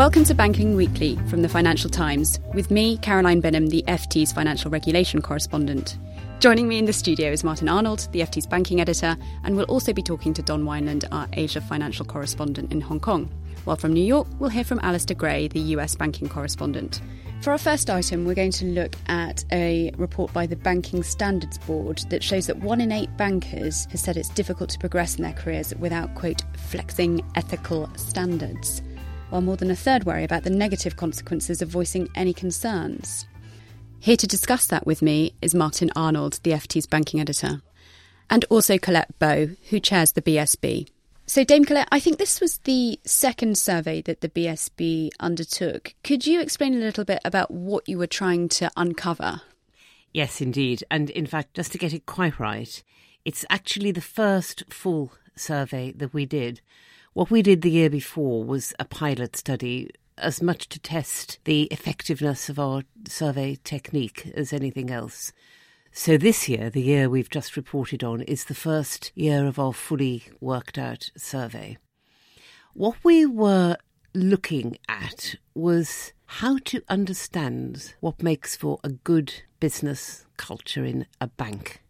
Welcome to Banking Weekly from the Financial Times with me, Caroline Binham, the FT's financial regulation correspondent. Joining me in the studio is Martin Arnold, the FT's banking editor, and we'll also be talking to Don Weinland, our Asia financial correspondent in Hong Kong. While from New York, we'll hear from Alistair Gray, the US banking correspondent. For our first item, we're going to look at a report by the Banking Standards Board that shows that one in eight bankers has said it's difficult to progress in their careers without, quote, flexing ethical standards, while more than a third worry about the negative consequences of voicing any concerns. Here to discuss that with me is Martin Arnold, the FT's banking editor, and also Colette Bowe, who chairs the BSB. So, Dame Colette, I think this was the second survey that the BSB undertook. Could you explain a little bit about what you were trying to uncover? Yes, indeed. And in fact, just to get it quite right, it's actually the first full survey that we did. What we did the year before was a pilot study, as much to test the effectiveness of our survey technique as anything else. So, this year, the year we've just reported on, is the first year of our fully worked out survey. What we were looking at was how to understand what makes for a good business culture in a bank.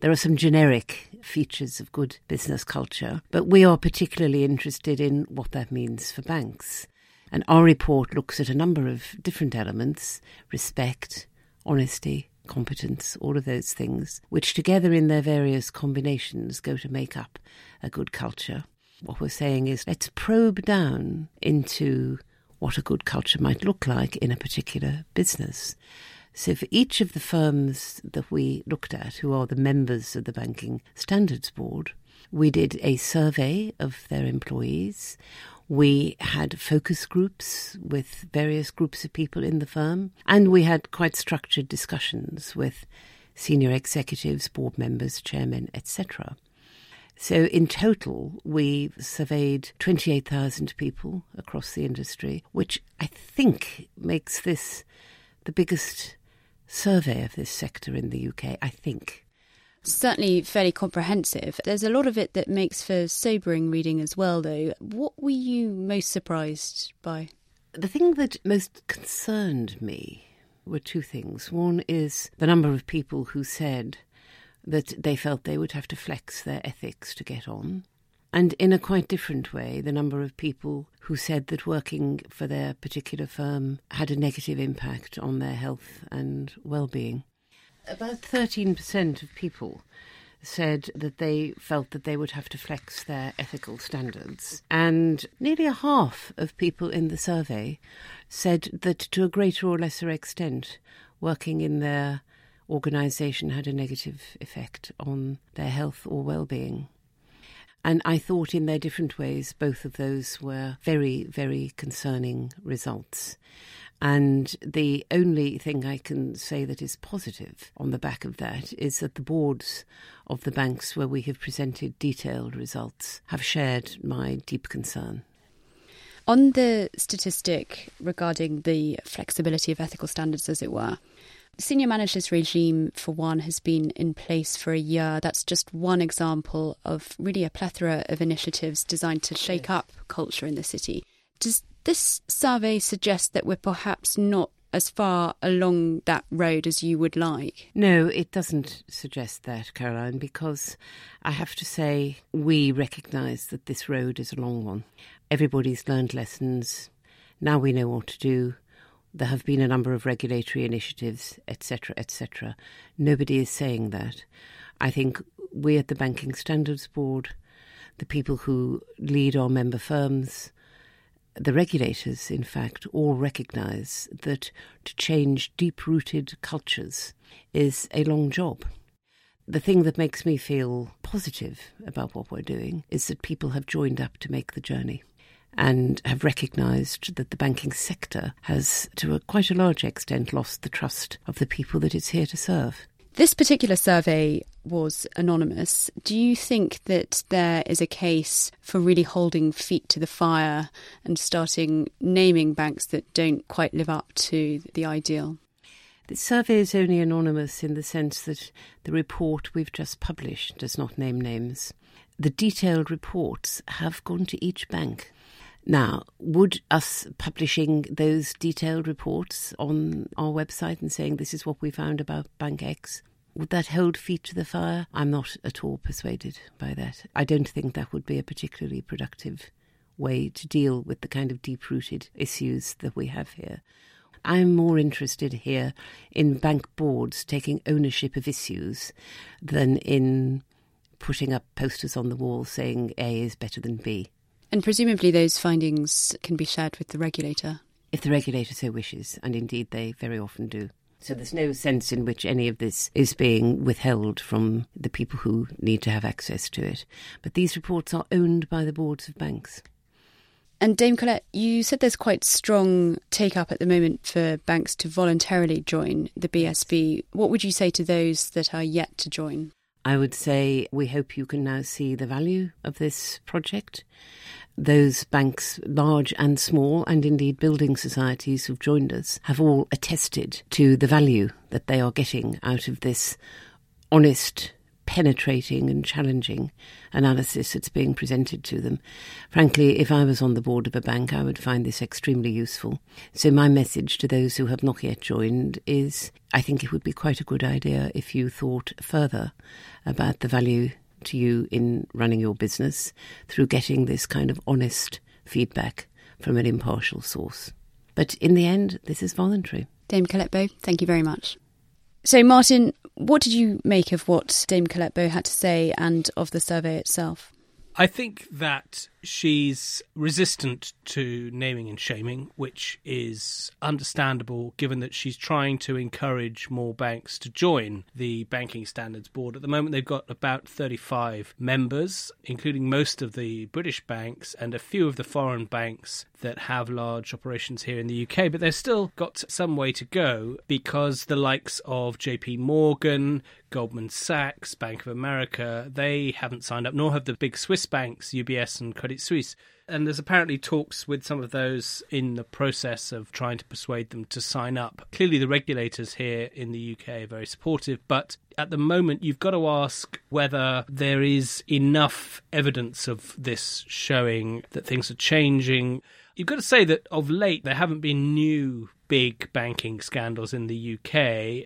There are some generic features of good business culture, but we are particularly interested in what that means for banks. And our report looks at a number of different elements respect, honesty, competence, all of those things, which together in their various combinations go to make up a good culture. What we're saying is let's probe down into what a good culture might look like in a particular business. So, for each of the firms that we looked at, who are the members of the Banking Standards Board, we did a survey of their employees. We had focus groups with various groups of people in the firm, and we had quite structured discussions with senior executives, board members, chairmen, etc. So, in total, we surveyed 28,000 people across the industry, which I think makes this the biggest survey of this sector in the UK, I think certainly fairly comprehensive. There's a lot of it that makes for sobering reading as well, though. What were you most surprised by? The thing that most concerned me were two things. One is the number of people who said that they felt they would have to flex their ethics to get on. And in a quite different way, the number of people who said that working for their particular firm had a negative impact on their health and well being. About 13% of people said that they felt that they would have to flex their ethical standards. And nearly a half of people in the survey said that to a greater or lesser extent, working in their organisation had a negative effect on their health or well-being. And I thought, in their different ways, both of those were very, very concerning results. And the only thing I can say that is positive on the back of that is that the boards of the banks where we have presented detailed results have shared my deep concern. On the statistic regarding the flexibility of ethical standards, as it were, senior managers regime, for one, has been in place for a year. That's just one example of really a plethora of initiatives designed to shake up culture in the city. Does this survey suggest that we're perhaps not as far along that road as you would like. No, it doesn't suggest that, Caroline, because I have to say we recognise that this road is a long one. Everybody's learned lessons. Now we know what to do. There have been a number of regulatory initiatives, etc., etc. Nobody is saying that. I think we at the Banking Standards Board, the people who lead our member firms, the regulators, in fact, all recognise that to change deep rooted cultures is a long job. The thing that makes me feel positive about what we're doing is that people have joined up to make the journey and have recognised that the banking sector has, to a quite a large extent, lost the trust of the people that it's here to serve. This particular survey was anonymous. Do you think that there is a case for really holding feet to the fire and starting naming banks that don't quite live up to the ideal? The survey is only anonymous in the sense that the report we've just published does not name names. The detailed reports have gone to each bank. Now, would us publishing those detailed reports on our website and saying this is what we found about Bank X, would that hold feet to the fire? I'm not at all persuaded by that. I don't think that would be a particularly productive way to deal with the kind of deep rooted issues that we have here. I'm more interested here in bank boards taking ownership of issues than in putting up posters on the wall saying A is better than B. And presumably those findings can be shared with the regulator. If the regulator so wishes, and indeed they very often do. So there's no sense in which any of this is being withheld from the people who need to have access to it. But these reports are owned by the boards of banks. And Dame Colette, you said there's quite strong take up at the moment for banks to voluntarily join the BSB. What would you say to those that are yet to join? I would say we hope you can now see the value of this project. Those banks, large and small, and indeed building societies who've joined us, have all attested to the value that they are getting out of this honest penetrating and challenging analysis that's being presented to them. Frankly, if I was on the board of a bank, I would find this extremely useful. So, my message to those who have not yet joined is I think it would be quite a good idea if you thought further about the value to you in running your business through getting this kind of honest feedback from an impartial source. But in the end, this is voluntary. Dame Colette Bowe, thank you very much. So, Martin, what did you make of what Dame Colette Bowe had to say and of the survey itself? I think that she's resistant to naming and shaming, which is understandable given that she's trying to encourage more banks to join the Banking Standards Board. At the moment, they've got about 35 members, including most of the British banks and a few of the foreign banks that have large operations here in the UK, but they've still got some way to go because the likes of JP Morgan, Goldman Sachs, Bank of America, they haven't signed up, nor have the big Swiss banks, UBS and Credit Suisse. And there's apparently talks with some of those in the process of trying to persuade them to sign up. Clearly, the regulators here in the UK are very supportive, but at the moment, you've got to ask whether there is enough evidence of this showing that things are changing. You've got to say that of late, there haven't been new big banking scandals in the UK.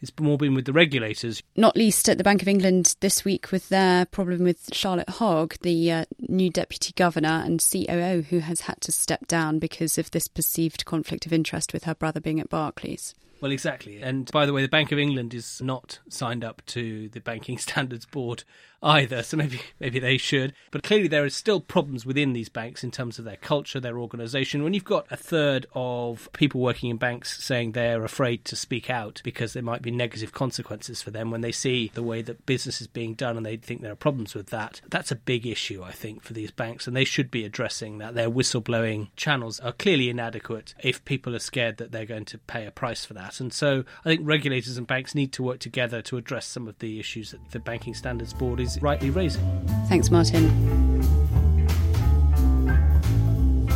It's more been with the regulators. Not least at the Bank of England this week with their problem with Charlotte Hogg, the uh, new deputy governor and COO who has had to step down because of this perceived conflict of interest with her brother being at Barclays. Well, exactly. And by the way, the Bank of England is not signed up to the Banking Standards Board either, so maybe maybe they should. But clearly, there are still problems within these banks in terms of their culture, their organisation. When you've got a third of people working in banks saying they're afraid to speak out because there might be negative consequences for them when they see the way that business is being done and they think there are problems with that, that's a big issue, I think, for these banks, and they should be addressing that. Their whistleblowing channels are clearly inadequate if people are scared that they're going to pay a price for that. And so I think regulators and banks need to work together to address some of the issues that the Banking Standards Board is is rightly raising. Thanks, Martin.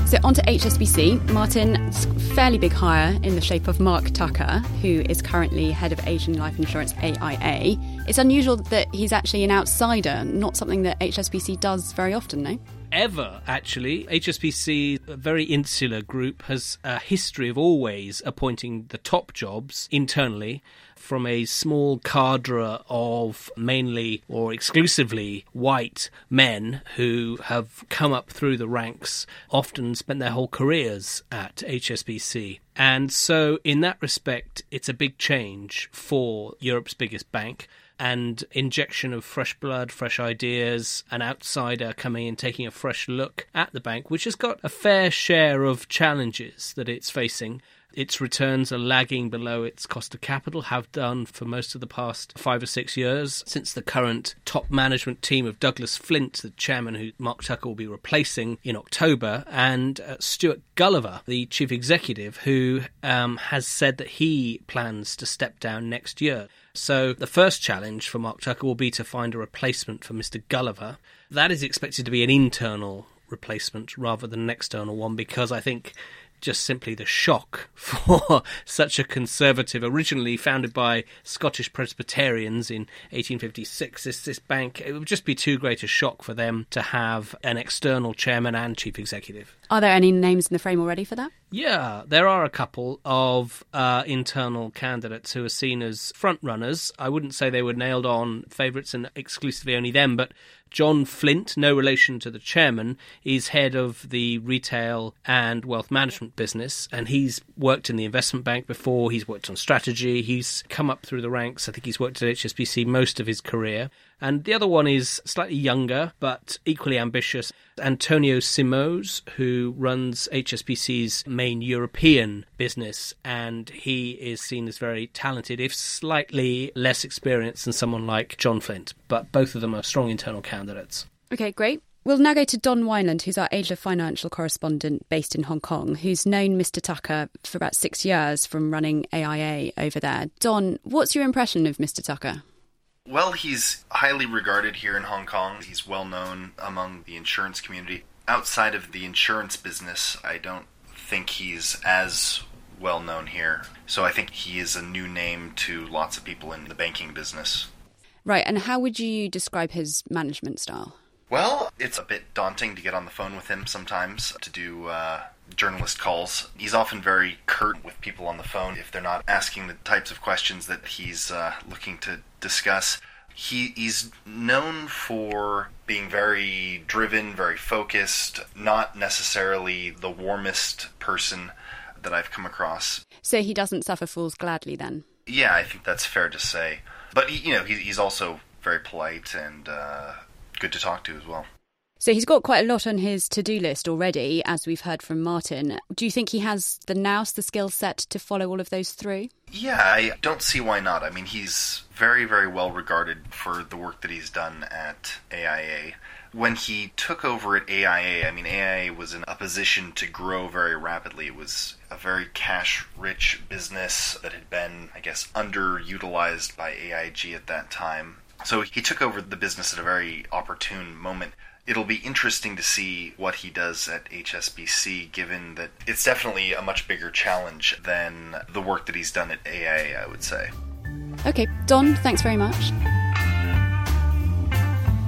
So on to HSBC. Martin, fairly big hire in the shape of Mark Tucker, who is currently head of Asian life insurance AIA. It's unusual that he's actually an outsider, not something that HSBC does very often, no? ever, actually. HSBC, a very insular group, has a history of always appointing the top jobs internally from a small cadre of mainly or exclusively white men who have come up through the ranks, often spent their whole careers at HSBC. And so, in that respect, it's a big change for Europe's biggest bank and injection of fresh blood, fresh ideas, an outsider coming in taking a fresh look at the bank, which has got a fair share of challenges that it's facing Its returns are lagging below its cost of capital, have done for most of the past five or six years since the current top management team of Douglas Flint, the chairman who Mark Tucker will be replacing in October, and uh, Stuart Gulliver, the chief executive, who um, has said that he plans to step down next year. So the first challenge for Mark Tucker will be to find a replacement for Mr. Gulliver. That is expected to be an internal replacement rather than an external one because I think just simply the shock for such a conservative, originally founded by Scottish Presbyterians in 1856. This, this bank, it would just be too great a shock for them to have an external chairman and chief executive. Are there any names in the frame already for that? Yeah, there are a couple of uh, internal candidates who are seen as front runners. I wouldn't say they were nailed on favourites and exclusively only them, but John Flint, no relation to the chairman, is head of the retail and wealth management business, and he's worked in the investment bank before. He's worked on strategy. He's come up through the ranks. I think he's worked at HSBC most of his career. And the other one is slightly younger, but equally ambitious. Antonio Simões, who runs HSBC's main European business, and he is seen as very talented, if slightly less experienced than someone like John Flint. But both of them are strong internal candidates. Okay, great. We'll now go to Don Weinland, who's our Asia financial correspondent based in Hong Kong, who's known Mr. Tucker for about six years from running AIA over there. Don, what's your impression of Mr. Tucker? Well, he's highly regarded here in Hong Kong. He's well known among the insurance community. Outside of the insurance business, I don't think he's as well known here. So I think he is a new name to lots of people in the banking business. Right, and how would you describe his management style? Well, it's a bit daunting to get on the phone with him sometimes to do uh, journalist calls. He's often very curt with people on the phone if they're not asking the types of questions that he's uh, looking to discuss. He, he's known for being very driven, very focused, not necessarily the warmest person that I've come across. So he doesn't suffer fools gladly then? Yeah, I think that's fair to say. But, he, you know, he, he's also very polite and uh, good to talk to as well. So he's got quite a lot on his to do list already, as we've heard from Martin. Do you think he has the nous, the skill set to follow all of those through? Yeah, I don't see why not. I mean, he's very, very well regarded for the work that he's done at AIA. When he took over at AIA, I mean, AIA was in a position to grow very rapidly. It was a very cash rich business that had been, I guess, underutilized by AIG at that time. So he took over the business at a very opportune moment it'll be interesting to see what he does at HSBC, given that it's definitely a much bigger challenge than the work that he's done at AIA, I would say. Okay, Don, thanks very much.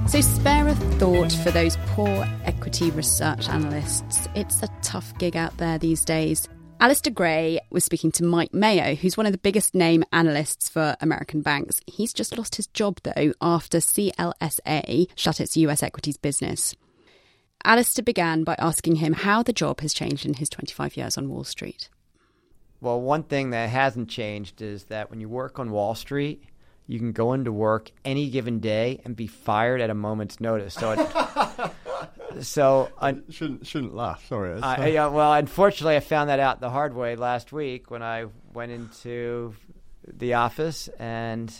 So, spare a thought for those poor equity research analysts. It's a tough gig out there these days. Alistair Gray was speaking to Mike Mayo, who's one of the biggest name analysts for American banks. He's just lost his job, though, after CLSA shut its US equities business. Alistair began by asking him how the job has changed in his 25 years on Wall Street. Well, one thing that hasn't changed is that when you work on Wall Street, you can go into work any given day and be fired at a moment's notice. So it, so un- shouldn't shouldn't laugh. Sorry. Uh, yeah, well, unfortunately, I found that out the hard way last week when I went into the office and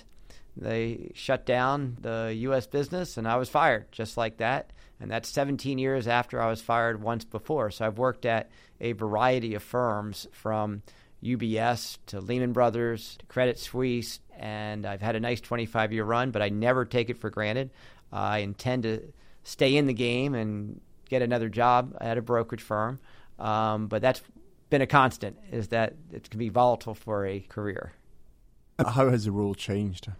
they shut down the U.S. business, and I was fired just like that. And that's 17 years after I was fired once before. So I've worked at a variety of firms from UBS to Lehman Brothers to Credit Suisse, and I've had a nice 25 year run, but I never take it for granted. I intend to stay in the game and get another job at a brokerage firm. Um, but that's been a constant is that it can be volatile for a career. How has the role changed?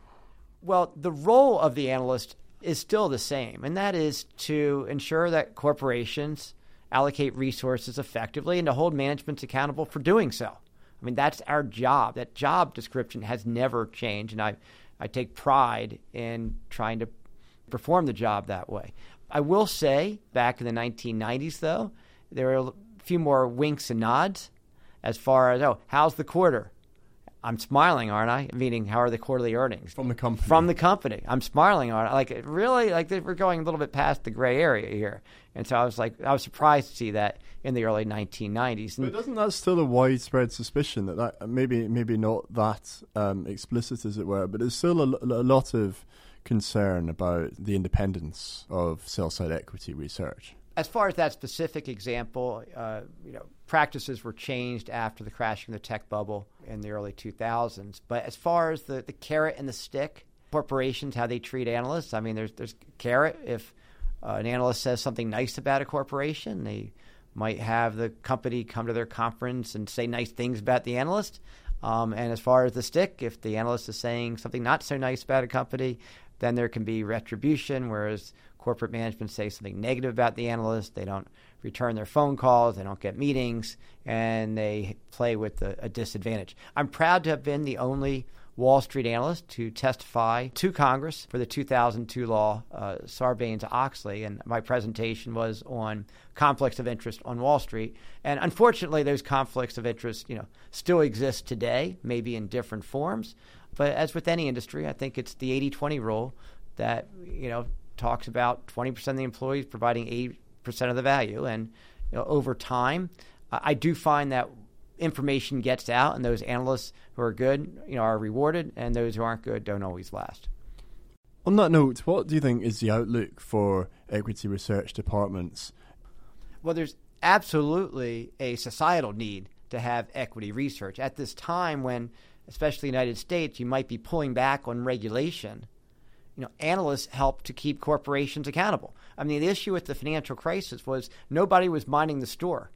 Well, the role of the analyst is still the same, and that is to ensure that corporations allocate resources effectively and to hold management accountable for doing so. I mean, that's our job. That job description has never changed, and I, I take pride in trying to perform the job that way. I will say, back in the 1990s, though, there were a few more winks and nods as far as, oh, how's the quarter? I'm smiling, aren't I? Meaning, how are the quarterly earnings from the company? From the company, I'm smiling, aren't I? Like really, like we're going a little bit past the gray area here, and so I was like, I was surprised to see that in the early 1990s. But doesn't that still a widespread suspicion that that maybe maybe not that um, explicit as it were, but there's still a, a lot of concern about the independence of sell side equity research as far as that specific example, uh, you know, practices were changed after the crashing of the tech bubble in the early 2000s. But as far as the, the carrot and the stick, corporations, how they treat analysts, I mean, there's there's carrot. If uh, an analyst says something nice about a corporation, they might have the company come to their conference and say nice things about the analyst. Um, and as far as the stick, if the analyst is saying something not so nice about a company, then there can be retribution. Whereas corporate management say something negative about the analyst, they don't return their phone calls, they don't get meetings, and they play with a, a disadvantage. I'm proud to have been the only Wall Street analyst to testify to Congress for the 2002 law, uh, Sarbanes Oxley, and my presentation was on conflicts of interest on Wall Street. And unfortunately, those conflicts of interest, you know, still exist today, maybe in different forms. But as with any industry, I think it's the 80-20 rule that you know talks about 20% of the employees providing 80% of the value. And you know, over time, I do find that information gets out, and those analysts who are good, you know, are rewarded, and those who aren't good don't always last. On that note, what do you think is the outlook for equity research departments? Well, there's absolutely a societal need to have equity research at this time when, especially the United States, you might be pulling back on regulation you know, analysts help to keep corporations accountable. I mean, the issue with the financial crisis was nobody was minding the store.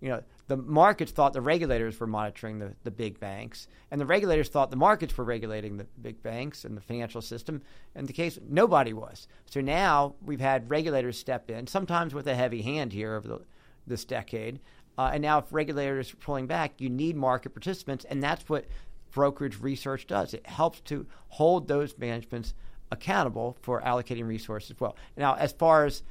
You know, the markets thought the regulators were monitoring the, the big banks, and the regulators thought the markets were regulating the big banks and the financial system. In the case, nobody was. So now we've had regulators step in, sometimes with a heavy hand here over the, this decade. Uh, and now, if regulators are pulling back, you need market participants, and that's what brokerage research does. It helps to hold those managements accountable for allocating resources well. Now, as far as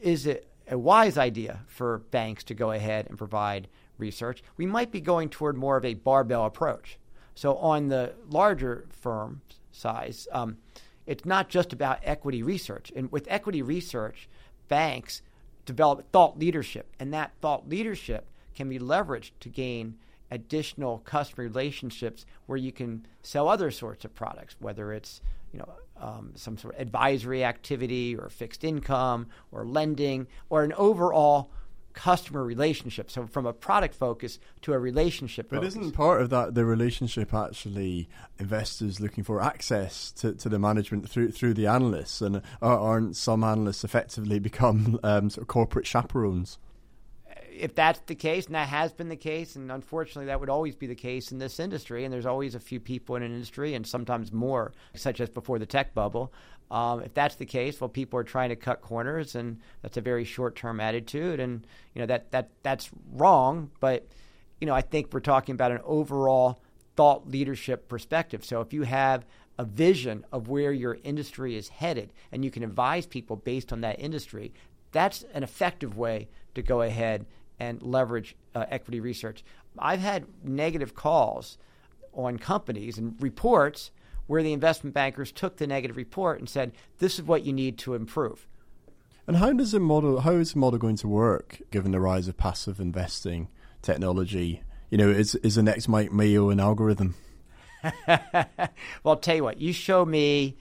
is it a wise idea for banks to go ahead and provide research, we might be going toward more of a barbell approach. So, on the larger firm size, um, it's not just about equity research. And with equity research, banks develop thought leadership, and that thought leadership can be leveraged to gain additional customer relationships where you can sell other sorts of products, whether it's you know um, some sort of advisory activity or fixed income or lending or an overall customer relationship. So from a product focus to a relationship. But focus. isn't part of that the relationship actually investors looking for access to, to the management through through the analysts, and aren't some analysts effectively become um, sort of corporate chaperones? If that's the case, and that has been the case, and unfortunately that would always be the case in this industry, and there's always a few people in an industry, and sometimes more, such as before the tech bubble. Um, if that's the case, well, people are trying to cut corners, and that's a very short-term attitude, and you know that that that's wrong. But you know, I think we're talking about an overall thought leadership perspective. So if you have a vision of where your industry is headed, and you can advise people based on that industry, that's an effective way to go ahead and leverage uh, equity research. I've had negative calls on companies and reports where the investment bankers took the negative report and said, "This is what you need to improve." And how does the model? How is the model going to work given the rise of passive investing technology? You know, is is the next Mike Mayo an algorithm? well, I'll tell you what. You show me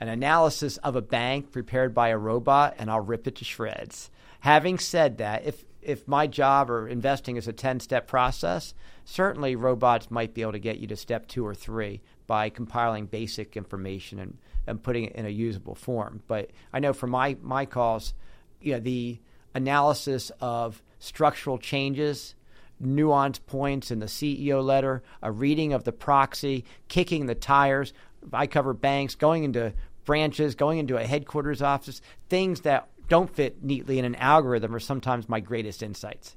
an analysis of a bank prepared by a robot, and I'll rip it to shreds. Having said that, if if my job or investing is a 10 step process, certainly robots might be able to get you to step two or three by compiling basic information and, and putting it in a usable form. But I know for my, my calls, you know, the analysis of structural changes, nuance points in the CEO letter, a reading of the proxy, kicking the tires. I cover banks, going into branches, going into a headquarters office, things that don't fit neatly in an algorithm are sometimes my greatest insights.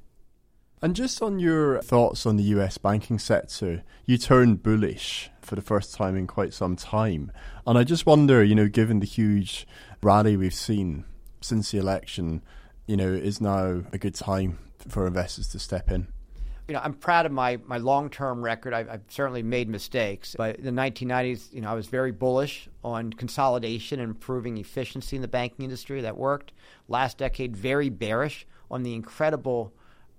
And just on your thoughts on the US banking sector, you turned bullish for the first time in quite some time. And I just wonder, you know, given the huge rally we've seen since the election, you know, is now a good time for investors to step in? You know, I'm proud of my, my long term record. I've, I've, certainly made mistakes, but in the 1990s, you know, I was very bullish on consolidation and improving efficiency in the banking industry. That worked. Last decade, very bearish on the incredible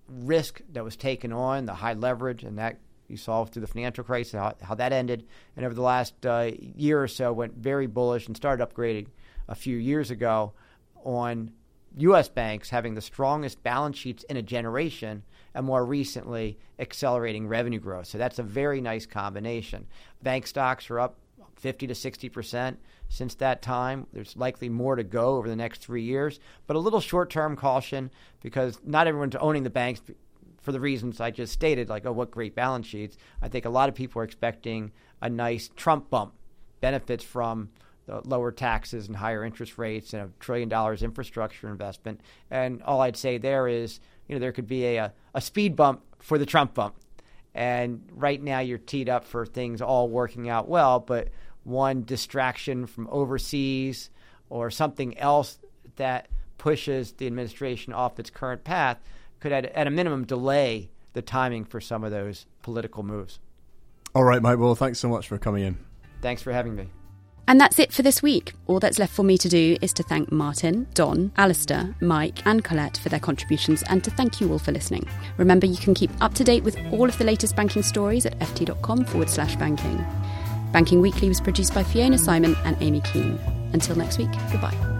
risk that was taken on, the high leverage, and that you saw through the financial crisis how, how that ended. And over the last uh, year or so, went very bullish and started upgrading a few years ago on U.S. banks having the strongest balance sheets in a generation and more recently accelerating revenue growth. So that's a very nice combination. Bank stocks are up 50 to 60 percent since that time. There's likely more to go over the next three years, but a little short term caution because not everyone's owning the banks for the reasons I just stated, like, oh, what great balance sheets. I think a lot of people are expecting a nice Trump bump, benefits from the lower taxes and higher interest rates and a trillion dollars infrastructure investment. And all I'd say there is, you know, there could be a, a speed bump for the Trump bump. And right now you're teed up for things all working out well, but one distraction from overseas or something else that pushes the administration off its current path could, at, at a minimum, delay the timing for some of those political moves. All right, Mike. Well, thanks so much for coming in. Thanks for having me. And that's it for this week. All that's left for me to do is to thank Martin, Don, Alistair, Mike, and Colette for their contributions and to thank you all for listening. Remember, you can keep up to date with all of the latest banking stories at ft.com forward slash banking. Banking Weekly was produced by Fiona Simon and Amy Keane. Until next week, goodbye.